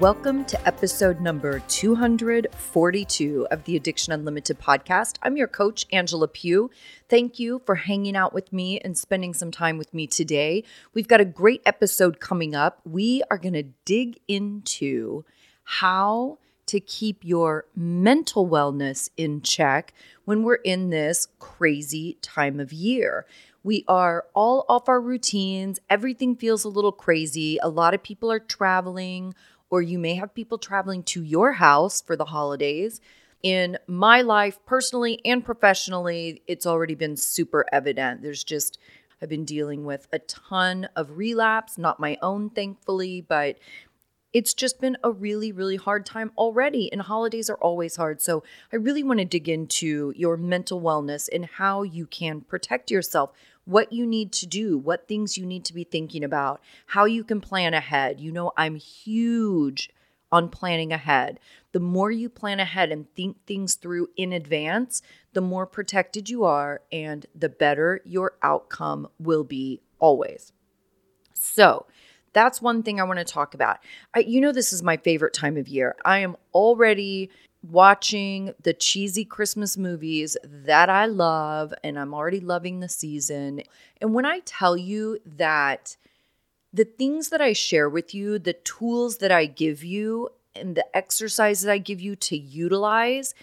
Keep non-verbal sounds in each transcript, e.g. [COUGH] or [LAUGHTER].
Welcome to episode number 242 of the Addiction Unlimited podcast. I'm your coach, Angela Pugh. Thank you for hanging out with me and spending some time with me today. We've got a great episode coming up. We are going to dig into how to keep your mental wellness in check when we're in this crazy time of year. We are all off our routines. Everything feels a little crazy. A lot of people are traveling or you may have people traveling to your house for the holidays. In my life, personally and professionally, it's already been super evident. There's just, I've been dealing with a ton of relapse, not my own, thankfully, but it's just been a really, really hard time already. And holidays are always hard. So I really want to dig into your mental wellness and how you can protect yourself what you need to do, what things you need to be thinking about, how you can plan ahead. You know, I'm huge on planning ahead. The more you plan ahead and think things through in advance, the more protected you are and the better your outcome will be always. So, that's one thing I want to talk about. I, you know, this is my favorite time of year. I am already watching the cheesy Christmas movies that I love, and I'm already loving the season. And when I tell you that the things that I share with you, the tools that I give you, and the exercises I give you to utilize,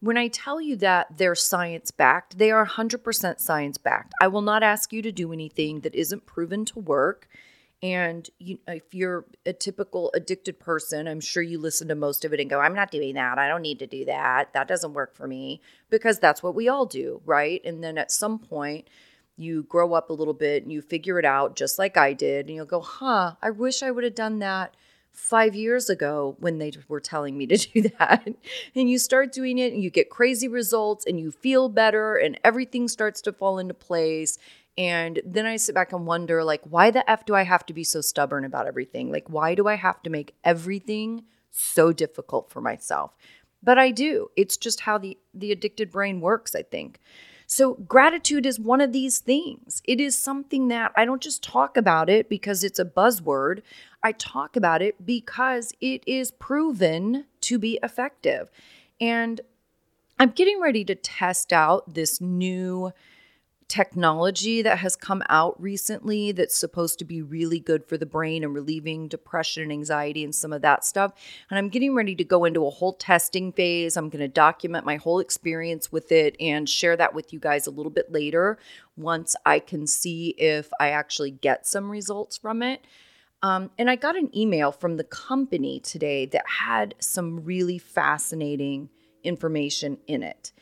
when I tell you that they're science backed, they are 100% science backed. I will not ask you to do anything that isn't proven to work. And you, if you're a typical addicted person, I'm sure you listen to most of it and go, I'm not doing that. I don't need to do that. That doesn't work for me because that's what we all do, right? And then at some point, you grow up a little bit and you figure it out just like I did. And you'll go, huh, I wish I would have done that five years ago when they were telling me to [LAUGHS] do that. and you start doing it and you get crazy results and you feel better and everything starts to fall into place and then I sit back and wonder, like, why the F do I have to be so stubborn about everything? Like, why do I have to make everything so difficult for myself? But I do. It's just how the, the addicted brain works, I think. So, gratitude is one of these things. It is something that I don't just talk about it because it's a buzzword. I talk about it because it is proven to be effective. And I'm getting ready to test out this new technology that has come out recently that's supposed to be really good for the brain and relieving depression and anxiety and some of that stuff. And I'm getting ready to go into a whole testing phase. I'm going to document my whole experience with it and share that with you guys a little bit later once I can see if I actually get some results from it. Um, and I got an email from the company today that had some really fascinating information in it.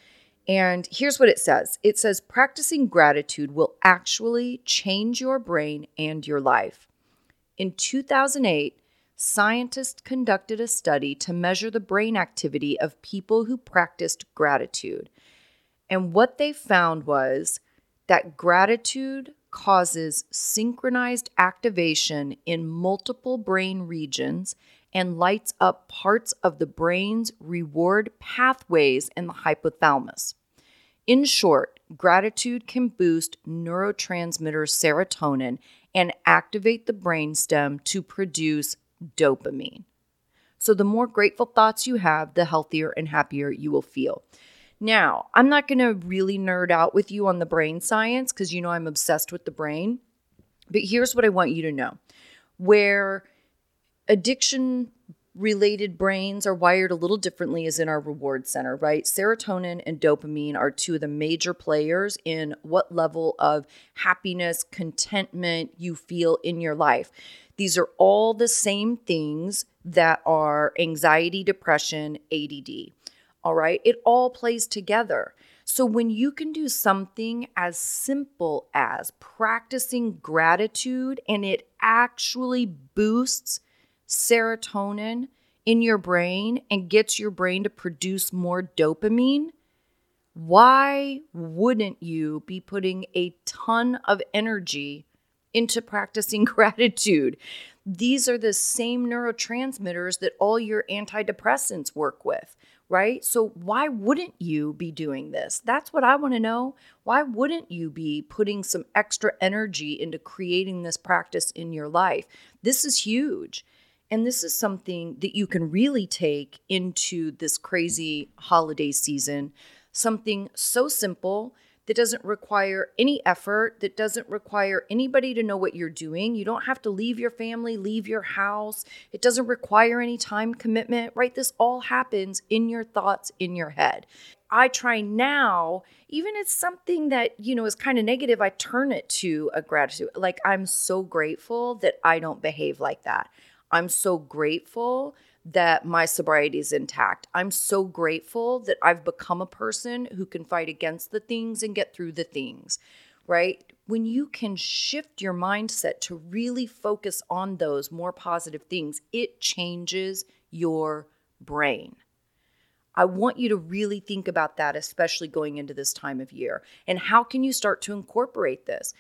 And here's what it says it says, practicing gratitude will actually change your brain and your life. In 2008, scientists conducted a study to measure the brain activity of people who practiced gratitude. And what they found was that gratitude causes synchronized activation in multiple brain regions and lights up parts of the brain's reward pathways in the hypothalamus. In short, gratitude can boost neurotransmitter serotonin and activate the brainstem to produce dopamine. So, the more grateful thoughts you have, the healthier and happier you will feel. Now, I'm not going to really nerd out with you on the brain science because you know I'm obsessed with the brain. But here's what I want you to know where addiction related brains are wired a little differently as in our reward center, right? Serotonin and dopamine are two of the major players in what level of happiness, contentment you feel in your life. These are all the same things that are anxiety, depression, ADD. All right? It all plays together. So when you can do something as simple as practicing gratitude and it actually boosts serotonin in your brain and gets your brain to produce more dopamine, why wouldn't you be putting a ton of energy into practicing [LAUGHS] gratitude? These are the same neurotransmitters that all your antidepressants work with, right? So, why wouldn't you be doing this? That's what I want to know. Why wouldn't you be putting some extra energy into creating this practice in your life? This is huge. And this is something that you can really take into this crazy holiday season. Something so simple that doesn't require any effort, that doesn't require anybody to know what you're doing. You don't have to leave your family, leave your house. It doesn't require any time commitment, right? This all happens in your thoughts, in your head. I try now, even it's something that, you know, is kind of negative, I turn it to a gratitude. Like, I'm so grateful that I don't behave like that. I'm so grateful that my sobriety is intact. I'm so grateful that I've become a person who can fight against the things and get through the things, right? When you can shift your mindset to really focus on those more positive things, it changes your brain. I want you to really think about that, especially going into this time of year. And how can you start to incorporate this?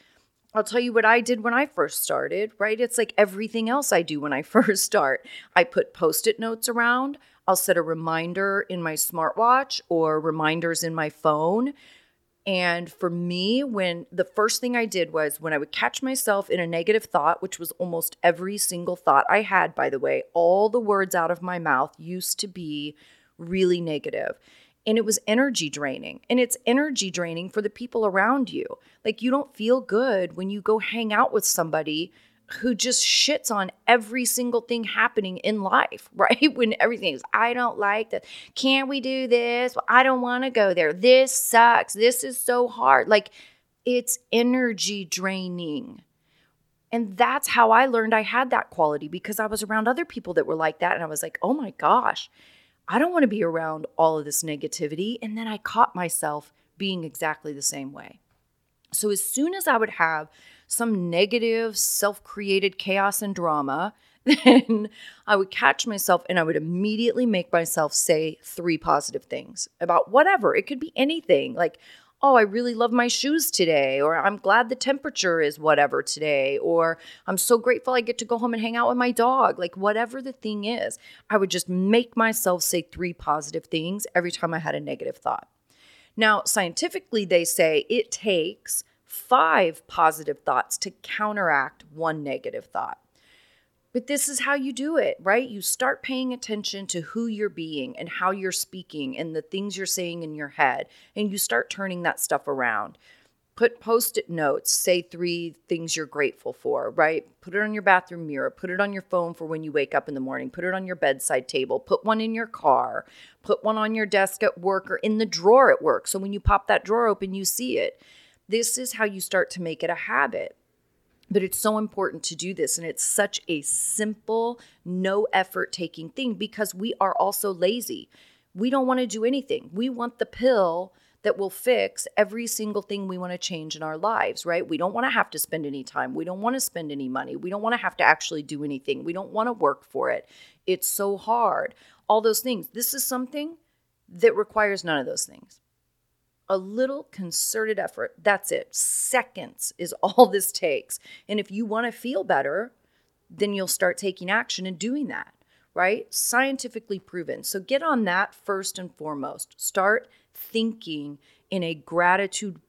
I'll tell you what I did when I first started, right? It's like everything else I do when I [LAUGHS] first start. I put post it notes around. I'll set a reminder in my smartwatch or reminders in my phone. And for me, when the first thing I did was when I would catch myself in a negative thought, which was almost every single thought I had, by the way, all the words out of my mouth used to be really negative and it was energy draining. And it's energy draining for the people around you. Like, you don't feel good when you go hang out with somebody who just shits on every single thing happening in life, [LAUGHS] right? When everything's, I don't like that. Can't we do this? Well, I don't want to go there. This sucks. This is so hard. Like, it's energy draining. And that's how I learned I had that quality because I was around other people that were like that. And I was like, oh my gosh, I don't want to be around all of this negativity. And then I caught myself being exactly the same way. So as soon as I would have some negative, self created chaos and drama, [LAUGHS] then I would catch myself and I would immediately make myself say three positive things about whatever. It could be anything like, oh, I really love my shoes today, or I'm glad the temperature is whatever today, or I'm so grateful I get to go home and hang out with my dog. Like, whatever the thing is, I would just make myself say three positive things every time I had a negative thought. Now, scientifically, they say it takes five positive thoughts to counteract one negative thought. But this is how you do it, right? You start paying attention to who you're being and how you're speaking and the things you're saying in your head, and you start turning that stuff around. Put post it notes, say three things you're grateful for, right? Put it on your bathroom mirror, put it on your phone for when you wake up in the morning, put it on your bedside table, put one in your car, put one on your desk at work or in the drawer at work. So when you pop that drawer open, you see it. This is how you start to make it a habit. But it's so important to do this. And it's such a simple, no effort taking thing because we are also lazy. We don't want to do anything. We want the pill that will fix every single thing we want to change in our lives, right? We don't want to have to spend any time. We don't want to spend any money. We don't want to have to actually do anything. We don't want to work for it. It's so hard. All those things. This is something that requires none of those things a little concerted effort. That's it. Seconds is [LAUGHS] all this takes. And if you want to feel better, then you'll start taking action and doing that, right? Scientifically proven. So get on that first and foremost. Start thinking in a gratitude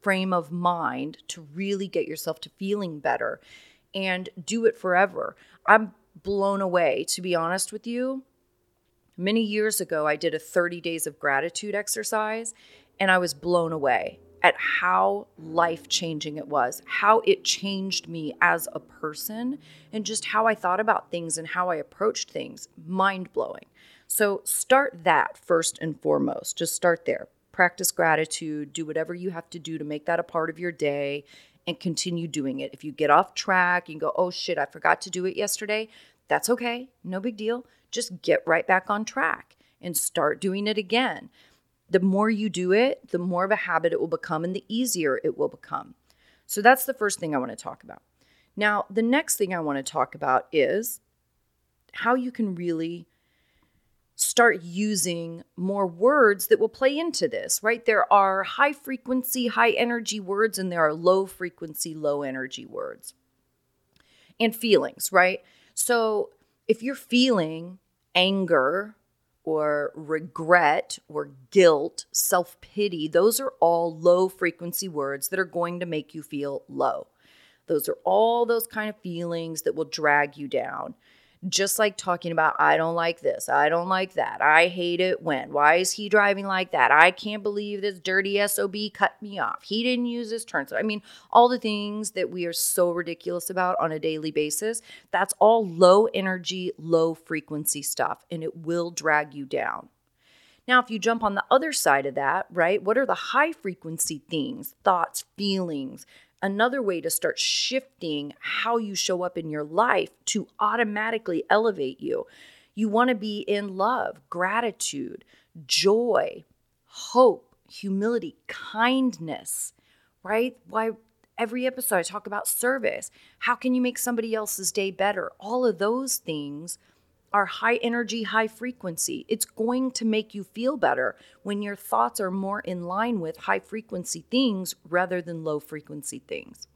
frame of mind to really get yourself to feeling better and do it forever. I'm blown away, to be honest with you. Many years ago, I did a 30 days of gratitude exercise, and I was blown away at how life changing it was, how it changed me as a person, and just how I thought about things and how I approached things. Mind blowing. So, start that first and foremost. Just start there. Practice gratitude, do whatever you have to do to make that a part of your day, and continue doing it. If you get off track, and go, oh shit, I forgot to do it yesterday, that's okay. No big deal. Just get right back on track and start doing it again the more you do it, the more of a habit it will become and the easier it will become. So that's the first thing I want to talk about. Now, the next thing I want to talk about is how you can really start using more words that will play into this, right? There are high frequency, high energy words, and there are low frequency, low energy words. And feelings, right? So if you're feeling anger or regret or guilt, self pity, those are all low frequency words that are going to make you feel low. Those are all those kind of feelings that will drag you down just like talking about, I don't like this, I don't like that, I hate it when, why is he driving like that? I can't believe this dirty SOB cut me off. He didn't use his turn. So, I mean, all the things that we are so ridiculous about on a daily basis, that's all low energy, low frequency stuff, and it will drag you down. Now, if you jump on the other side of that, right, what are the high frequency things, thoughts, feelings, another way to start shifting how you show up in your life to automatically elevate you. You want to be in love, gratitude, joy, hope, humility, kindness, right? Why every episode I talk about service. How can you make somebody else's day better? All of those things are high energy, high frequency. It's going to make you feel better when your thoughts are more in line with high frequency things rather than low frequency things.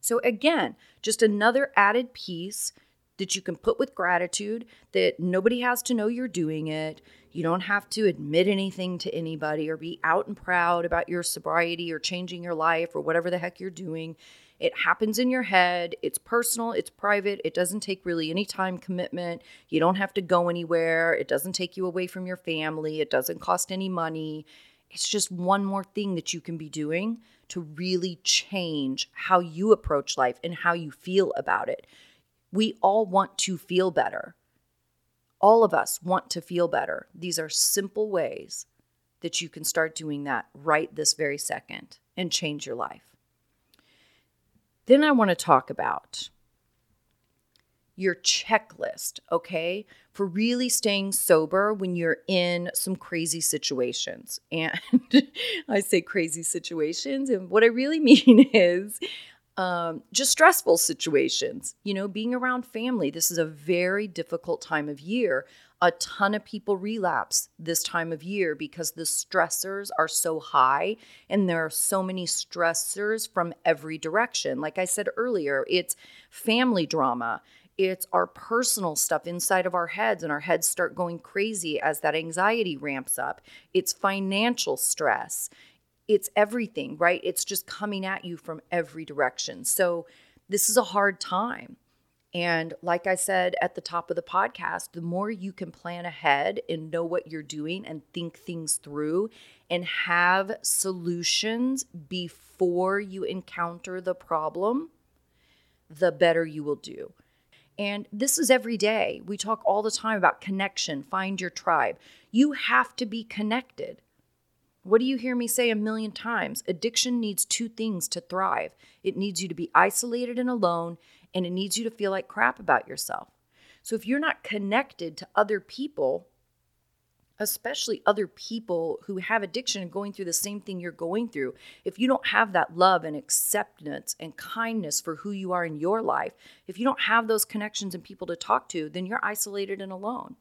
So, again, just another added piece that you can put with gratitude that nobody has to know you're doing it. You don't have to admit anything to anybody or be out and proud about your sobriety or changing your life or whatever the heck you're doing. It happens in your head. It's personal, it's private. It doesn't take really any time commitment. You don't have to go anywhere. It doesn't take you away from your family. It doesn't cost any money. It's just one more thing that you can be doing to really change how you approach life and how you feel about it. We all want to feel better. All of us want to feel better. These are simple ways that you can start doing that right this very second and change your life. Then I want to talk about your checklist, okay, for really staying sober when you're in some crazy situations. [LAUGHS] And I say crazy situations, and what I really [LAUGHS] mean is um, just stressful situations. You know, being around family. This is a very difficult time of year a ton of people relapse this time of year because the stressors are so high and there are so many stressors from every direction. Like I said earlier, it's family drama, it's our personal stuff inside of our heads, and our heads start going crazy as that anxiety ramps up. It's financial stress, it's everything, right? It's just coming at you from every direction. So, this is a hard time. And like I said at the top of the podcast, the more you can plan ahead and know what you're doing and think things through and have solutions before you encounter the problem, the better you will do. And this is every day. We talk all the time about connection, find your tribe. You have to be connected. What do you hear me say a million times? Addiction needs two things to thrive it needs you to be isolated and alone, and it needs you to feel like crap about yourself. So if you're not connected to other people, especially other people who have addiction and going through the same thing you're going through, if you don't have that love and acceptance and kindness for who you are in your life, if you don't have those connections and people to talk to, then you're isolated and alone.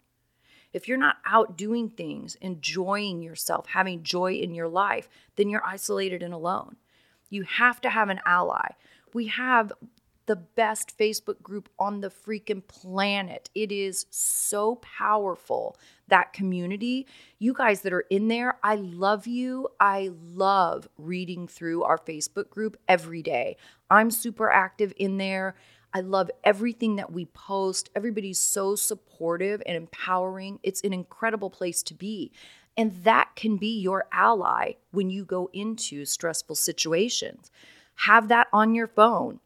If you're not out doing things, enjoying yourself, having joy in your life, then you're isolated and alone. You have to have an ally. We have the best Facebook group on the freaking planet. It is so powerful, that community. You guys that are in there, I love you. I love reading through our Facebook group every day. I'm super active in there. I love everything that we post. Everybody's so supportive and empowering. It's an incredible place to be. And that can be your ally when you go into stressful situations. Have that on your phone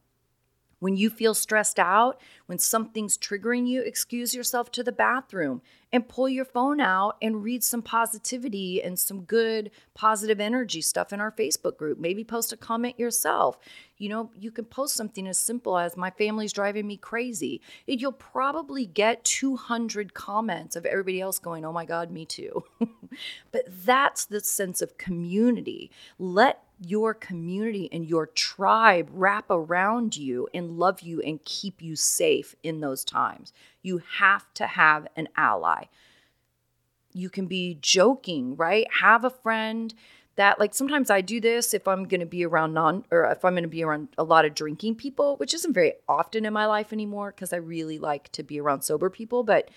when you feel stressed out, when something's triggering you, excuse yourself to the bathroom and pull your phone out and read some positivity and some good positive energy stuff in our Facebook group. Maybe post a comment yourself. You know, you can post something as simple as my family's driving me crazy. And you'll probably get 200 comments of everybody else going, "Oh my god, me too." [LAUGHS] but that's the sense of community. Let your community and your tribe wrap around you and love you and keep you safe in those times. You have to have an ally. You can be joking, right? Have a friend that like sometimes I do this if I'm going to be around non or if I'm going to be around a lot of drinking people, which isn't very often in my life anymore because I really like to be around sober people, but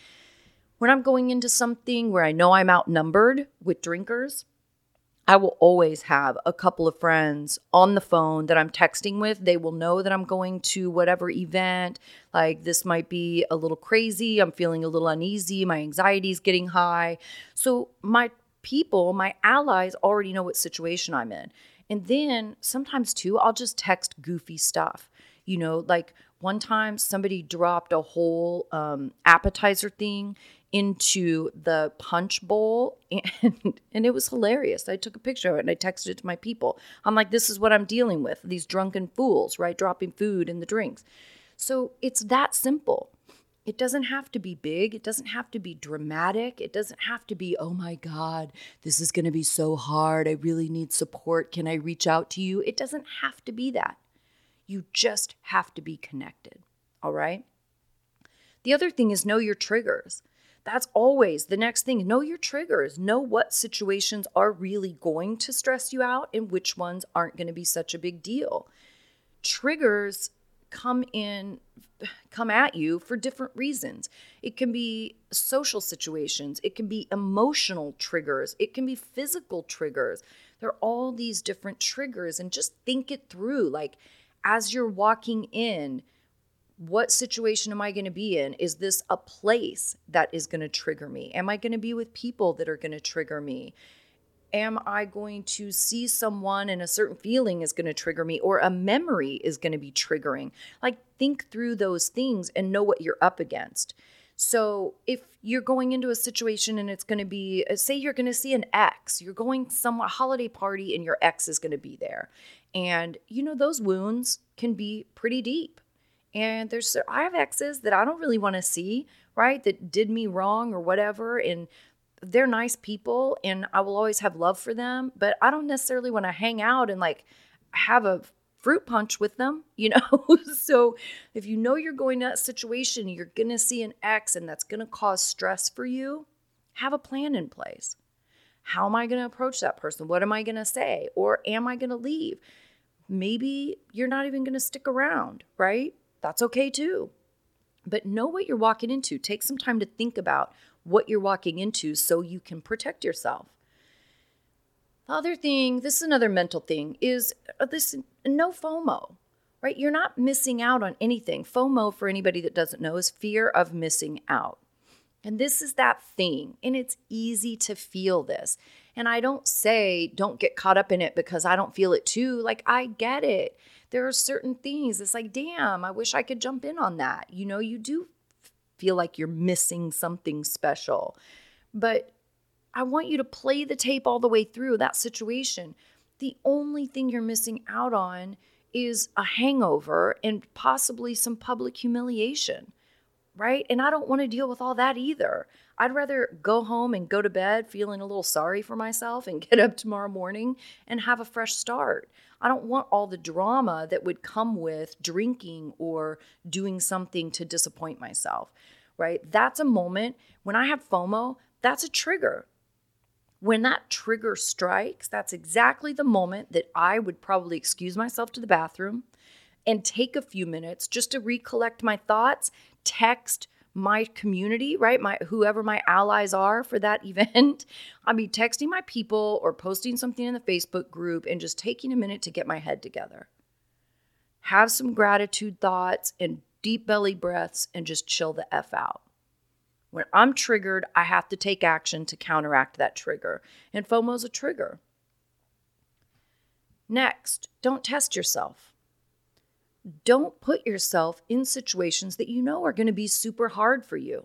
when I'm going into something where I know I'm outnumbered with drinkers, I will always have a couple of friends on the phone that I'm texting with. They will know that I'm going to whatever event. Like, this might be a little crazy. I'm feeling a little uneasy. My anxiety is getting high. So, my people, my allies already know what situation I'm in. And then sometimes too, I'll just text goofy stuff. You know, like one time somebody dropped a whole um, appetizer thing into the punch bowl [LAUGHS] and and it was hilarious. I took a picture of it and I texted it to my people. I'm like this is what I'm dealing with. These drunken fools, right, dropping food in the drinks. So it's that simple. It doesn't have to be big. It doesn't have to be dramatic. It doesn't have to be, oh my God, this is going to be so hard. I really need support. Can I reach out to you? It doesn't have to be that. You just have to be connected. All right. The other thing is know your triggers. That's always the next thing. Know your triggers. Know what situations are really going to stress you out and which ones aren't going to be such a big deal. Triggers come in come at you for different reasons. It can be social situations, it can be emotional triggers, it can be physical triggers. There are all these different triggers and just think it through like as you're walking in what situation am I going to be in? Is this a place that is going to trigger me? Am I going to be with people that are going to trigger me? am I going to see someone and a certain feeling is going to trigger me or a memory is going to be triggering? Like, think through those things and know what you're up against. So, if you're going into a situation and it's going to be, uh, say, you're going to see an ex, you're going some holiday party and your ex is going to be there. And, you know, those wounds can be pretty deep. And there's, I have exes that I don't really want to see, right? That did me wrong or whatever. And they're nice people and I will always have love for them, but I don't necessarily want to hang out and like have a fruit punch with them, [LAUGHS] you know? so if you know you're going to that situation, you're going to see an ex and that's going to cause stress for you, have a plan in place. How am I going to approach that person? What am I going to say? Or am I going to leave? Maybe you're not even going to stick around, right? That's okay too. But know what you're walking into. Take some time to think about what you're walking into so you can protect yourself. The other thing, this is another mental thing, is uh, this no FOMO, right? You're not missing out on anything. FOMO, for anybody that doesn't know, is fear of missing out. And this is that thing, and it's easy to feel this. And I don't say don't get caught up in it because I don't feel it too. Like, I get it. There are certain things, it's like, damn, I wish I could jump in on that. You know, you do feel like you're missing something special. But I want you to play the tape all the way through that situation. The only thing you're missing out on is a hangover and possibly some public humiliation, right? And I don't want to deal with all that either. I'd rather go home and go to bed feeling a little sorry for myself and [LAUGHS] get up tomorrow morning and have a fresh start. I don't want all the drama that would come with drinking or doing something to disappoint myself, right? That's a moment when I have FOMO, that's a trigger. When that trigger strikes, that's exactly the moment that I would probably excuse myself to the bathroom and take a few minutes just to recollect my thoughts, text my community, right? My whoever my allies are for that [LAUGHS] event. I'll be texting my people or posting something in the Facebook group and just taking a minute to get my head together. Have some gratitude thoughts and deep belly breaths and just chill the F out. When I'm triggered, I have to take action to counteract that trigger. And FOMO is a trigger. Next, don't test yourself don't put yourself in situations that you know are going to be super hard for you.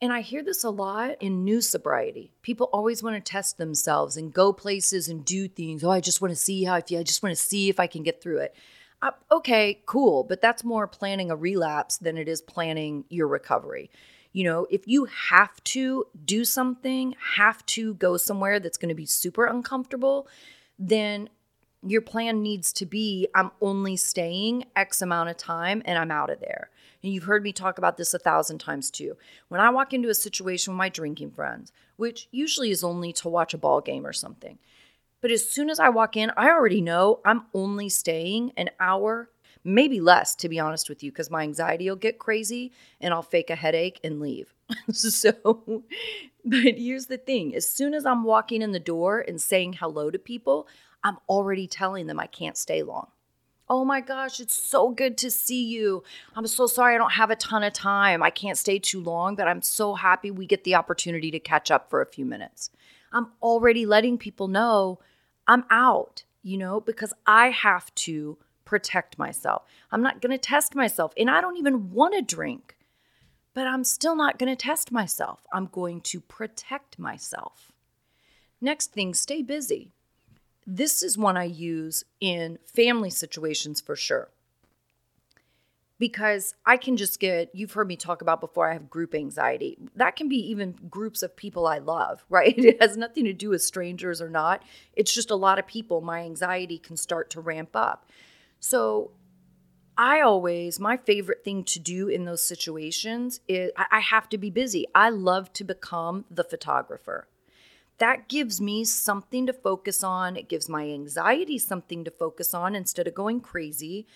And I hear this a lot in new sobriety. People always want to test themselves and go places and do things. Oh, I just want to see how I feel. I just want to see if I can get through it. Uh, okay, cool. But that's more planning a relapse than it is planning your recovery. You know, if you have to do something, have to go somewhere that's going to be super uncomfortable, then your plan needs to be I'm only staying X amount of time and I'm out of there. And you've heard me talk about this a thousand times too. When I walk into a situation with my drinking friends, which usually is only to watch a ball game or something, but as soon as I walk in, I already know I'm only staying an hour, maybe less, to be honest with you, because my anxiety will get crazy and I'll fake a headache and leave. [LAUGHS] so, but here's the thing as soon as I'm walking in the door and saying hello to people, I'm already telling them I can't stay long. Oh my gosh, it's so good to see you. I'm so sorry I don't have a ton of time. I can't stay too long, but I'm so happy we get the opportunity to catch up for a few minutes. I'm already letting people know I'm out, you know, because I have to protect myself. I'm not going to test myself, and I don't even want to drink, but I'm still not going to test myself. I'm going to protect myself. Next thing, stay busy. This is one I use in family situations for sure. Because I can just get, you've heard me talk about before, I have group anxiety. That can be even groups of people I love, [LAUGHS] right? It has nothing to do with strangers or not. It's just a lot of people. My anxiety can start to ramp up. So I always, my favorite thing to do in those situations is I have to be busy. I love to become the photographer that gives me something to focus on. It gives my anxiety something to focus on instead of going crazy.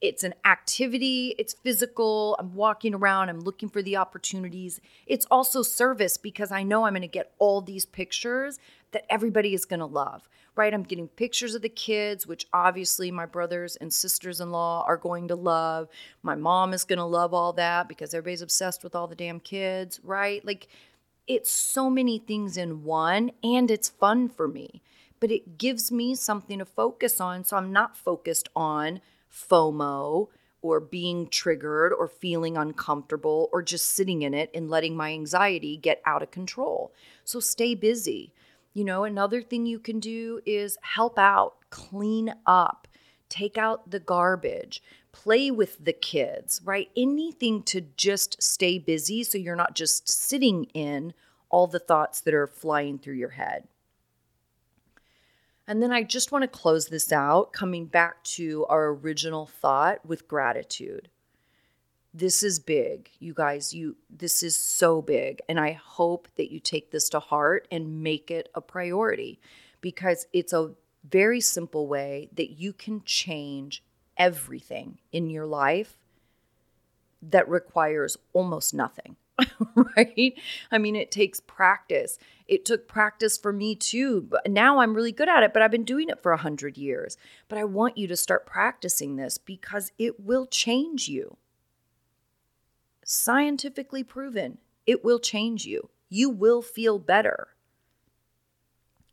It's an activity, it's physical. I'm walking around, I'm looking for the opportunities. It's also service because I know I'm going to get all these pictures that everybody is going to love, right? I'm getting pictures of the kids, which obviously my brothers and sisters in law are going to love. My mom is going to love all that because everybody's obsessed with all the damn kids, right? Like, it's so many things in one and it's fun for me. But it gives me something to focus on so i'm not focused on fomo or being triggered or feeling uncomfortable or just sitting in it and letting my anxiety get out of control. So stay busy. You know another thing you can do is help out clean up take out the garbage play with the kids, right? Anything to just stay busy so you're not just sitting in all the thoughts that are flying through your head. And then I just want to close this out coming back to our original thought with gratitude. This is big, you guys. You this is so big and I hope that you take this to heart and make it a priority because it's a very simple way that you can change everything in your life that requires almost nothing. [LAUGHS] right? I mean, it takes practice. It took practice for me too. Now I'm really good at it, but I've been doing it for a hundred years. But I want you to start practicing this because it will change you. Scientifically proven, it will change you. You will feel better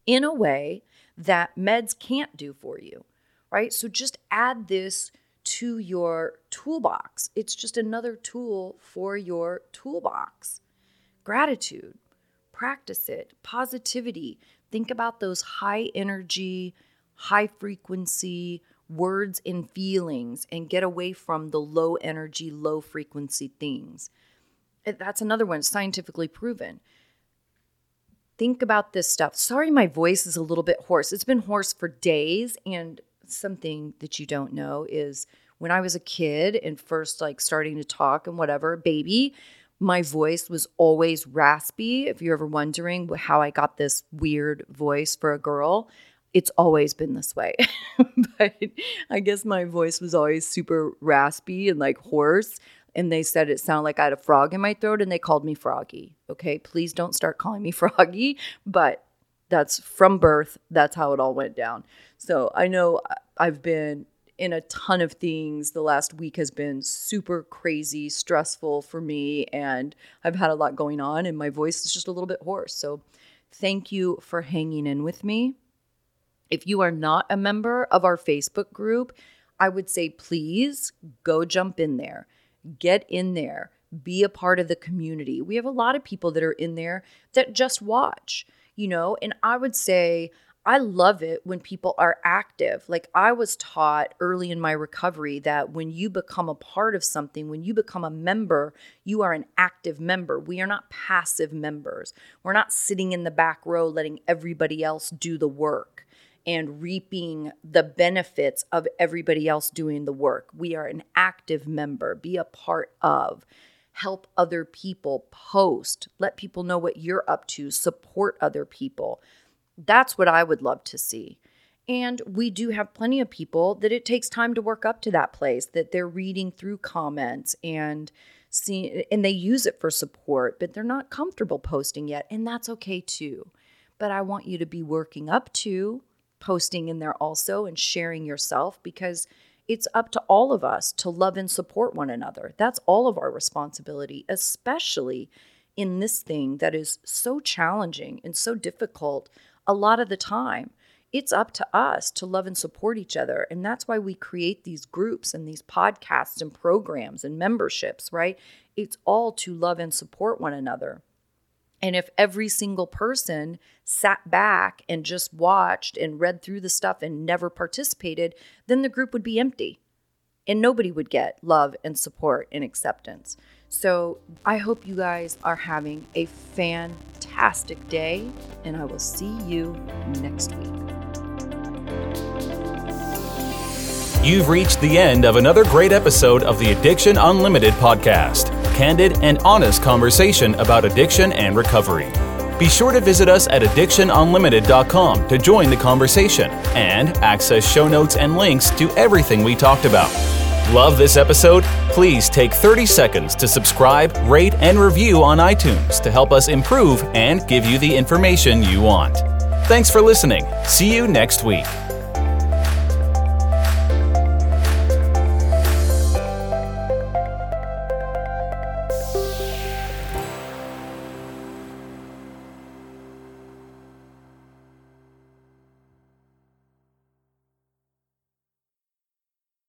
in a way that meds can't do for you right? So just add this to your toolbox. It's just another tool for your toolbox. Gratitude, practice it. Positivity, think about those high energy, high frequency words and feelings and get away from the low energy, low frequency things. That's another one, scientifically proven. Think about this stuff. Sorry, my voice is a little bit hoarse. It's been hoarse for days, and something that you don't know is when I was a kid and first like starting to talk and whatever, baby, my voice was always raspy. If you're ever wondering how I got this weird voice for a girl, it's always been this way. [LAUGHS] but I guess my voice was always super raspy and like hoarse. And they said it sounded like I had a frog in my throat and they called me Froggy. Okay, please don't start calling me [LAUGHS] Froggy, but that's from birth. That's how it all went down. So I know I've been in a ton of things. The last week has been super crazy, stressful for me, and I've had a lot going on, and my voice is just a little bit hoarse. So thank you for hanging in with me. If you are not a member of our Facebook group, I would say please go jump in there. Get in there. Be a part of the community. We have a lot of people that are in there that just watch you know? And I would say, I love it when people are active. Like I was taught early in my recovery that when you become a part of something, when you become a member, you are an active member. We are not passive members. We're not sitting in the back row letting everybody else do the work. and reaping the benefits of everybody else doing the work. We are an active member, be a part of, help other people, post, let people know what you're up to, support other people. That's what I would love to see. And we do have plenty of people that it takes time to work up to that place, that they're reading through comments and see and they use it for support, but they're not comfortable posting yet. And that's okay too. But I want you to be working up to posting in there also and sharing yourself because it's up to all of us to love and support one another. That's all of our responsibility, especially in this thing that is so challenging and so difficult a lot of the time it's up to us to love and support each other. And that's why we create these groups and these podcasts and programs and memberships, right? It's all to love and support one another. And if every single person sat back and just watched and read through the stuff and never participated, then the group would be empty and nobody would get love and support and acceptance. So I hope you guys are having a fantastic day, and I will see you next week. You've reached the end of another great episode of the Addiction Unlimited podcast candid and honest conversation about addiction and recovery. Be sure to visit us at addictionunlimited.com to join the conversation and access show notes and links to everything we talked about. Love this episode? Please take 30 seconds to subscribe, rate, and review on iTunes to help us improve and give you the information you want. Thanks for listening. See you next week.